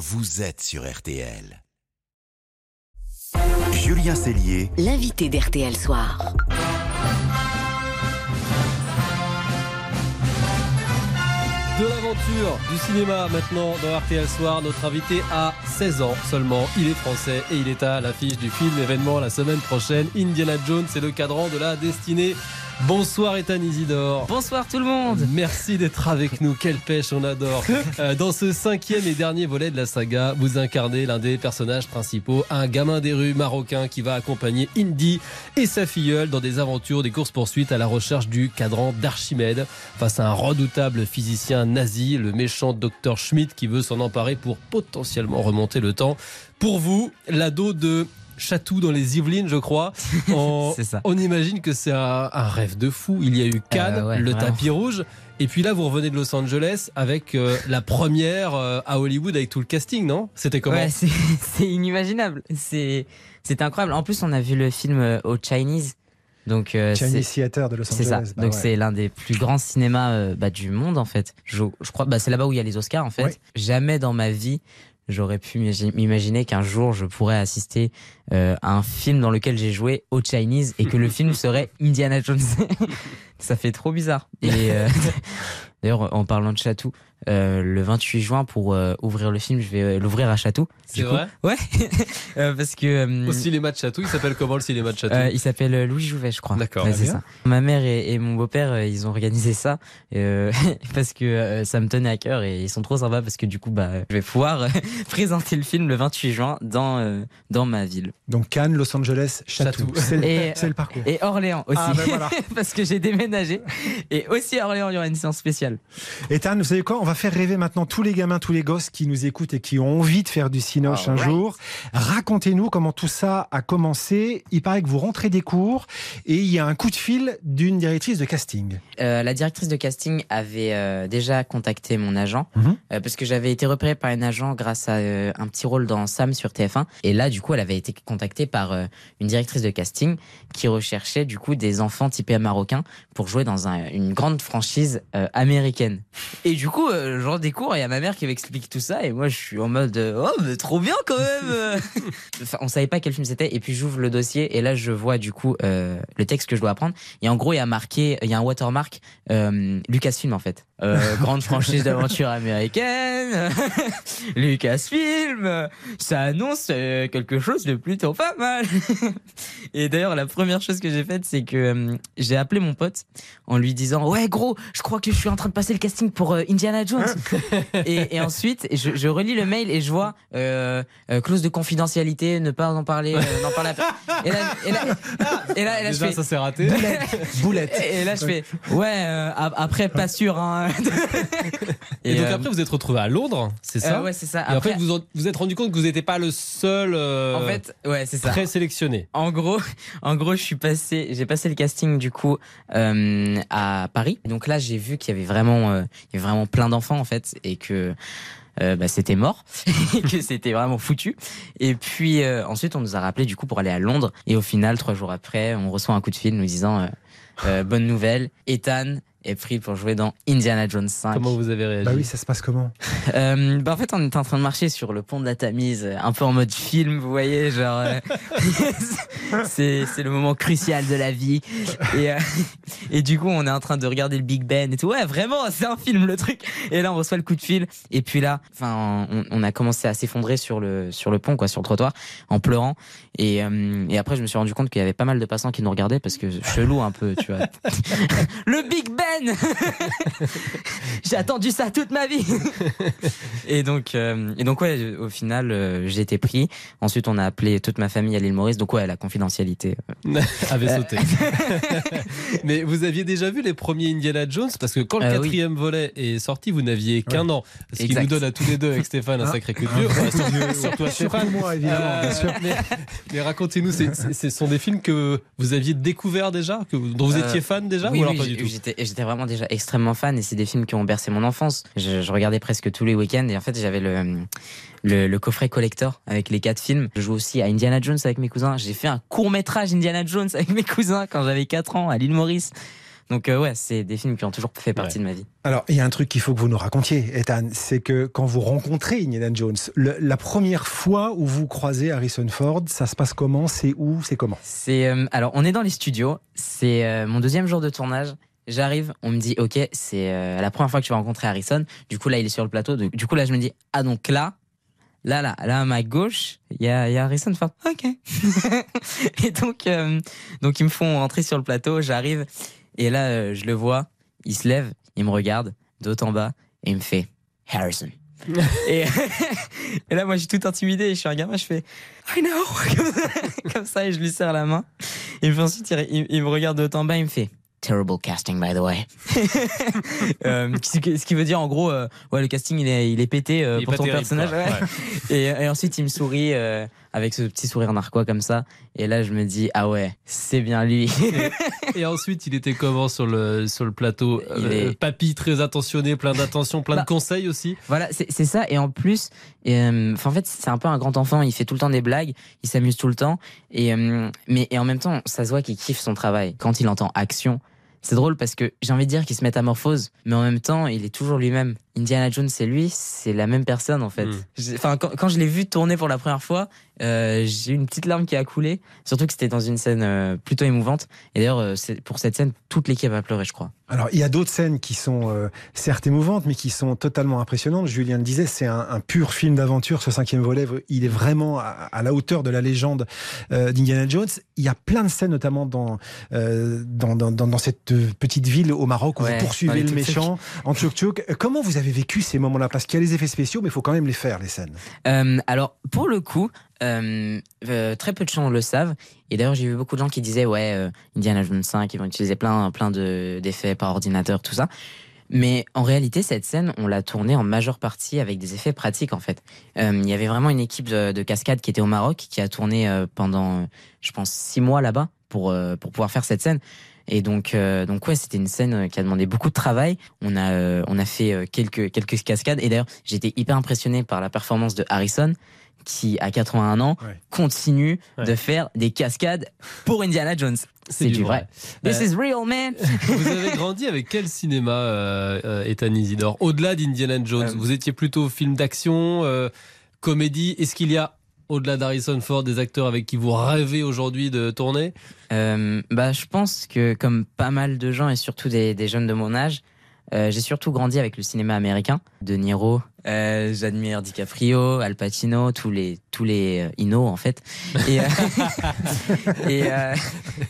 vous êtes sur RTL. Julien Cellier, L'invité d'RTL Soir. De l'aventure du cinéma maintenant dans RTL Soir. Notre invité a 16 ans seulement. Il est français et il est à l'affiche du film événement la semaine prochaine. Indiana Jones, c'est le cadran de la destinée. Bonsoir Ethan Isidore. Bonsoir tout le monde. Merci d'être avec nous. Quelle pêche, on adore. Euh, dans ce cinquième et dernier volet de la saga, vous incarnez l'un des personnages principaux, un gamin des rues marocain qui va accompagner Indy et sa filleule dans des aventures, des courses-poursuites à la recherche du cadran d'Archimède face à un redoutable physicien nazi, le méchant docteur Schmidt qui veut s'en emparer pour potentiellement remonter le temps. Pour vous, l'ado de Chatou dans les Yvelines, je crois. On, C'est ça. on imagine que c'est un, un rêve de fou. Il y a eu Cannes, Euh, ouais, le vraiment. tapis rouge. Et puis là, vous revenez de Los Angeles avec euh, la première euh, à Hollywood avec tout le casting, non? C'était comment? Ouais, c'est c'est inimaginable. C'est c'est incroyable. En plus, on a vu le film euh, au Chinese. Donc euh, Chinese c'est Theater de Los c'est Angeles. ça. bah Donc ouais. c'est l'un des plus grands cinémas euh, bah, du monde en fait. Je, je crois bah c'est là-bas où il y a les Oscars en fait. Ouais. Jamais dans ma vie j'aurais pu m'imagi- m'imaginer qu'un jour je pourrais assister euh, à un film dans lequel j'ai joué au Chinese et que le film serait Indiana Jones. ça fait trop bizarre. Et euh, d'ailleurs en parlant de Chatou, euh, le 28 juin pour euh, ouvrir le film, je vais euh, l'ouvrir à Chatou. C'est coup. vrai? Ouais, Euh, parce que euh, Au cinéma de Chatou, il s'appelle comment le cinéma de Chatou? Euh, il s'appelle Louis Jouvet, je crois. D'accord, Ouais, c'est ça. Ma mère et, et mon beau-père, euh, ils ont organisé ça euh, parce que euh, ça me tenait à cœur et ils sont trop sympas parce que du coup, bah, je vais pouvoir présenter le film le 28 juin dans euh, dans ma ville Donc Cannes, Los Angeles, Chatou. Chatou. C'est le, Et- c'est le parcours. et Orléans aussi Ah, ben voilà. parce que j'ai déménagé et aussi à Orléans, il y aura une séance spéciale. Ethan, vous savez quoi? On va faire rêver maintenant tous les gamins, tous les gosses qui nous écoutent et qui ont envie de faire du cinoche un Alright. jour. Racontez-nous comment tout ça a commencé. Il paraît que vous rentrez des cours et il y a un coup de fil d'une directrice de casting. Euh, la directrice de casting avait euh, déjà contacté mon agent Mhm. euh, parce que j'avais été repéré par un agent grâce à euh, un petit rôle dans Sam sur TF1 et là du coup elle avait été contactée par euh, une directrice de casting qui recherchait du coup des enfants typés marocains pour jouer dans un- une grande franchise euh, américaine et du coup euh, je rentre des cours et il y a ma mère qui m'explique tout ça et moi je suis en mode euh, oh mais trop bien quand même. Enfin, on savait pas quel film c'était et puis j'ouvre le dossier et là je vois du coup euh, le texte que je dois apprendre. Et en gros il y a marqué il y a un watermark euh, Lucasfilm en fait Euh, grande franchise d'aventure américaine Lucasfilm ça annonce euh, quelque chose de plutôt pas mal et d'ailleurs la première chose que j'ai faite c'est que euh, j'ai appelé mon pote en lui disant ouais gros je crois que je suis en train de passer le casting pour euh, Indiana Jones et, et ensuite je, je relis le mail et je vois clause de confidentialité ne pas en parler n'en parler à et là et là et là, et là, je Déjà, fais ça s'est raté. Boulette. et là je fais ouais ap- après pas sûr hein. Et, donc euh, après, vous êtes retrouvé à Londres, c'est ça euh, ouais c'est ça Et en après fait, vous en- vous êtes rendu compte que vous n'étiez pas le seul euh, en fait ouais c'est ça présélectionné. En gros, en gros, je suis passé, j'ai passé le casting du coup euh, à Paris. Donc là, j'ai vu qu'il y avait vraiment, euh, il y avait vraiment plein d'enfants en fait, et que euh, bah, c'était mort, que c'était vraiment foutu. Et puis euh, ensuite, on nous a rappelé du coup pour aller à Londres. Et au final, trois jours après, on reçoit un coup de fil nous disant euh, bonne nouvelle, Ethan est pris pour jouer dans Indiana Jones 5. Comment vous avez réagi Bah oui, ça se passe comment Euh, bah en fait, on était en train de marcher sur le pont de la Tamise, euh, un peu en mode film, vous voyez, genre euh, c'est c'est le moment crucial de la vie. Et euh, et du coup, on est en train de regarder le Big Ben et tout. Ouais, vraiment, c'est un film le truc. Et là, on reçoit le coup de fil. Et puis là, enfin, on, on a commencé à s'effondrer sur le sur le pont, quoi, sur le trottoir, en pleurant. Et euh, et après, je me suis rendu compte qu'il y avait pas mal de passants qui nous regardaient parce que chelou un peu, tu vois. le Big Ben. J'ai attendu ça toute ma vie. et donc, euh, et donc ouais, au final, euh, j'ai été pris. Ensuite, on a appelé toute ma famille à l'île Maurice. Donc ouais, la confidentialité. euh, avait sauté. Mais vous aviez déjà vu les premiers Indiana Jones? Parce que quand le Euh, oui. quatrième volet est sorti, vous n'aviez qu'un an. Ce qui Exact. nous donne à tous les deux avec Stéphane un Hein sacré coup de vieux. Surtout à Stéphane. Moi, évidemment, bien sûr. mais mais racontez-nous, ce sont des films que vous aviez découverts déjà, que, dont vous étiez fan déjà oui, ou alors oui, pas du tout? j'étais, j'étais vraiment déjà extrêmement fan et c'est des films qui ont bercé mon enfance. Je, je regardais presque tous les week-ends et en fait j'avais le, le, le coffret collector avec les quatre films. Je joue aussi à Indiana Jones avec mes cousins. J'ai fait un court métrage Indiana Jones avec mes cousins quand j'avais 4 ans à l'île Maurice. Donc euh, ouais, c'est des films qui ont toujours fait partie de ma vie. Alors, il y a un truc qu'il faut que vous nous racontiez, Ethan, c'est que quand vous rencontrez Indiana Jones, le- la première fois où vous croisez Harrison Ford, ça se passe comment? C'est où? C'est comment? C'est euh, alors on est dans les studios. C'est euh, mon deuxième jour de tournage. J'arrive, on me dit ok, c'est euh, la première fois que tu vas rencontrer Harrison. Du coup là, il est sur le plateau. Du du coup là, je me dis ah donc là, là là là à ma gauche, il y a, y a Harrison Ford. Ok. et donc euh, donc ils me font rentrer sur le plateau. J'arrive et là euh, je le vois. Il se lève, il me regarde dos en bas et il me fait Harrison. et, et là, moi, je suis tout intimidé. et Je suis un gamin, je fais I know. Comme ça, Comme ça, et je lui serre la main. Et puis ensuite, il, il- il me regarde de haut en bas, il me fait Terrible casting, by the way. Euh, ce qui- veut dire, en gros, euh, ouais, le casting, il est, il est pété euh, Il est pour ton terrible, personnage. quoi. ouais. Ouais. Et, et ensuite, il me sourit euh, avec ce petit sourire narquois comme ça. Et là, je me dis, ah ouais, c'est bien lui. Et ensuite, il était comment sur le, sur le plateau? Il Euh, est- Papy très attention, plein d'attention, plein Bah. de conseils aussi. Voilà, c'est ça. Et en plus, euh, en fait, c'est un peu un grand enfant. Il fait tout le temps des blagues, il s'amuse tout le temps. Et euh, mais et en même temps, ça se voit qu'il kiffe son travail. Quand il entend action, c'est drôle parce que j'ai envie de dire qu'il se métamorphose, mais en même temps, il est toujours lui-même. Indiana Jones, c'est lui, c'est la même personne en fait. Mm. J'ai- Enfin, quand, quand je l'ai vu tourner pour la première fois, euh, j'ai eu une petite larme qui a coulé. Surtout que c'était dans une scène euh, plutôt émouvante. Et d'ailleurs, euh, pour cette scène, toute l'équipe a pleuré, je crois. Alors, il y a d'autres scènes qui sont euh, certes émouvantes, mais qui sont totalement impressionnantes. Julien le disait, c'est un, un pur film d'aventure, ce cinquième volet. Il est vraiment à, à la hauteur de la légende d'Indiana Jones. Il y a plein de scènes, notamment dans, dans, dans, cette petite ville au Maroc où Ouais, vous poursuivez les le méchant en. Euh, Comment vous avez vécu ces moments-là? Parce qu'il y a les effets spéciaux, mais il faut quand même les faire, les scènes. Alors, pour le coup, euh, euh, très peu de gens le savent. Et d'ailleurs, j'ai vu beaucoup de gens qui disaient, ouais, euh, Indiana Jones 5, ils vont utiliser plein, plein de, d'effets par ordinateur, tout ça. Mais en réalité, cette scène, on l'a tournée en majeure partie avec des effets pratiques, en fait. Euh, Il y avait vraiment une équipe de, de cascade qui était au Maroc, qui a tourné pendant, je pense, six mois là-bas pour, pour pouvoir faire cette scène. Et donc, euh, donc ouais, c'était une scène qui a demandé beaucoup de travail. On a, on a fait quelques, quelques cascades. Et d'ailleurs, j'étais hyper impressionné par la performance de Harrison, qui, à 81 ans, Ouais. continue Ouais. de faire des cascades pour Indiana Jones. C'est du vrai. This Euh, is real, man. Vous avez grandi avec quel cinéma, euh, euh, Ethan Isidore? Au-delà d'Indiana Jones, vous étiez plutôt film d'action, euh, comédie. Est-ce qu'il y a, au-delà d'Harrison Ford, des acteurs avec qui vous rêvez aujourd'hui de tourner? Bah, je pense que comme pas mal de gens et surtout des, des jeunes de mon âge, j'ai surtout grandi avec le cinéma américain. De Niro, euh, j'admire DiCaprio, Al Pacino, tous les tous les euh, Ino en fait. Et, euh, et, euh,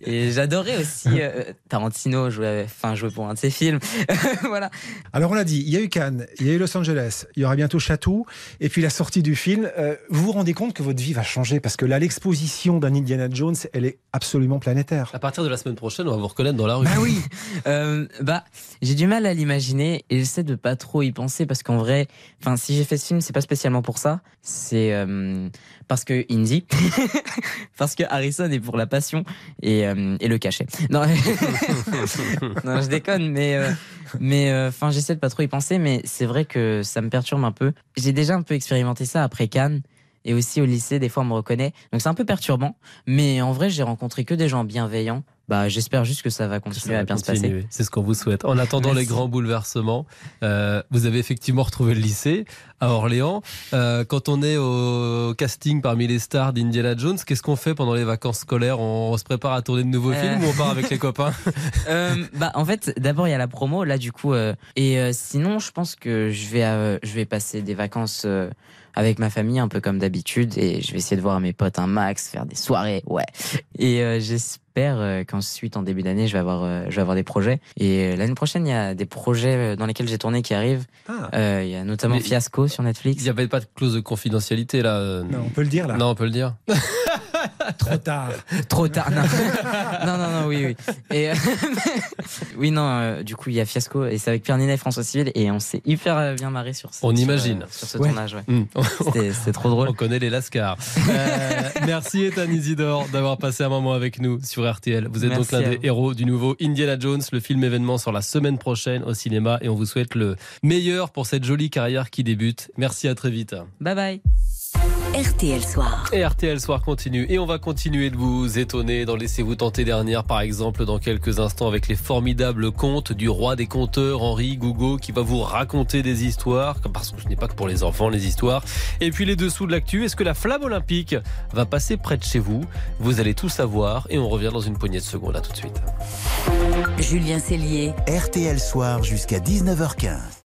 et j'adorais aussi euh, Tarantino jouer, enfin jouer pour un de ses films. voilà. Alors on l'a dit, il y a eu Cannes, il y a eu Los Angeles, il y aura bientôt Château, et puis la sortie du film. Euh, vous vous rendez compte que votre vie va changer parce que là, l'exposition d'un Indiana Jones, elle est absolument planétaire. À partir de la semaine prochaine, on va vous reconnaître dans la rue. Bah oui. Euh, bah, j'ai du mal à l'imaginer et j'essaie de pas trop y penser parce qu'en vrai, enfin, si j'ai fait ce film, c'est pas spécialement pour ça. C'est euh, parce que Indy, parce que Harrison est pour la passion et, euh, et le cachet. Non, je déconne, mais euh, mais enfin, j'essaie de pas trop y penser, mais c'est vrai que ça me perturbe un peu. J'ai déjà un peu expérimenté ça après Cannes. Et aussi au lycée, des fois on me reconnaît. Donc c'est un peu perturbant. Mais en vrai, j'ai rencontré que des gens bienveillants. Bah, j'espère juste que ça va continuer Ça va à bien se passer. C'est ce qu'on vous souhaite. En attendant Merci. les grands bouleversements, euh, vous avez effectivement retrouvé le lycée à Orléans. Euh, quand on est au casting parmi les stars d'Indiana Jones, qu'est-ce qu'on fait pendant les vacances scolaires? On, se prépare à tourner de nouveaux Euh. films ou on part avec les copains? Bah en fait d'abord il y a la promo là du coup et sinon je pense que je vais je vais passer des vacances avec ma famille un peu comme d'habitude et je vais essayer de voir mes potes un max faire des soirées ouais et euh, j'espère euh, qu'ensuite en début d'année je vais avoir euh, je vais avoir des projets et euh, l'année prochaine il y a des projets dans lesquels j'ai tourné qui arrivent Ah, Euh, il y a notamment Mais- Fiasco sur Netflix Il n'y avait pas de clause de confidentialité là. non, on peut le dire là. Non, on peut le dire. Trop tard. Trop tard. Non, non, non, non, oui, oui. Et euh, oui, non, euh, du coup, il y a Fiasco et c'est avec Pierre Ninet et François Civil et on s'est hyper euh, bien marré sur ce, On sur, imagine. euh, sur ce Ouais. tournage. Ouais. Hmm. C'était trop drôle. On connaît les Lascars. Euh, merci Ethan Isidore d'avoir passé un moment avec nous sur RTL. Vous êtes Merci donc l'un à des vous. héros du nouveau Indiana Jones, le film événement sur la semaine prochaine au cinéma et on vous souhaite le meilleur pour cette jolie carrière qui débute. Merci à très vite. Bye bye. RTL Soir. Et RTL Soir continue. Et on va continuer de vous étonner dans Laissez-vous tenter dernière, par exemple, dans quelques instants, avec les formidables contes du roi des conteurs, Henri Gougo, qui va vous raconter des histoires, parce que ce n'est pas que pour les enfants, les histoires. Et puis les dessous de l'actu, est-ce que la flamme olympique va passer près de chez vous? Vous allez tout savoir et on revient dans une poignée de secondes. À tout de suite. Julien Cellier. RTL Soir jusqu'à 19h15.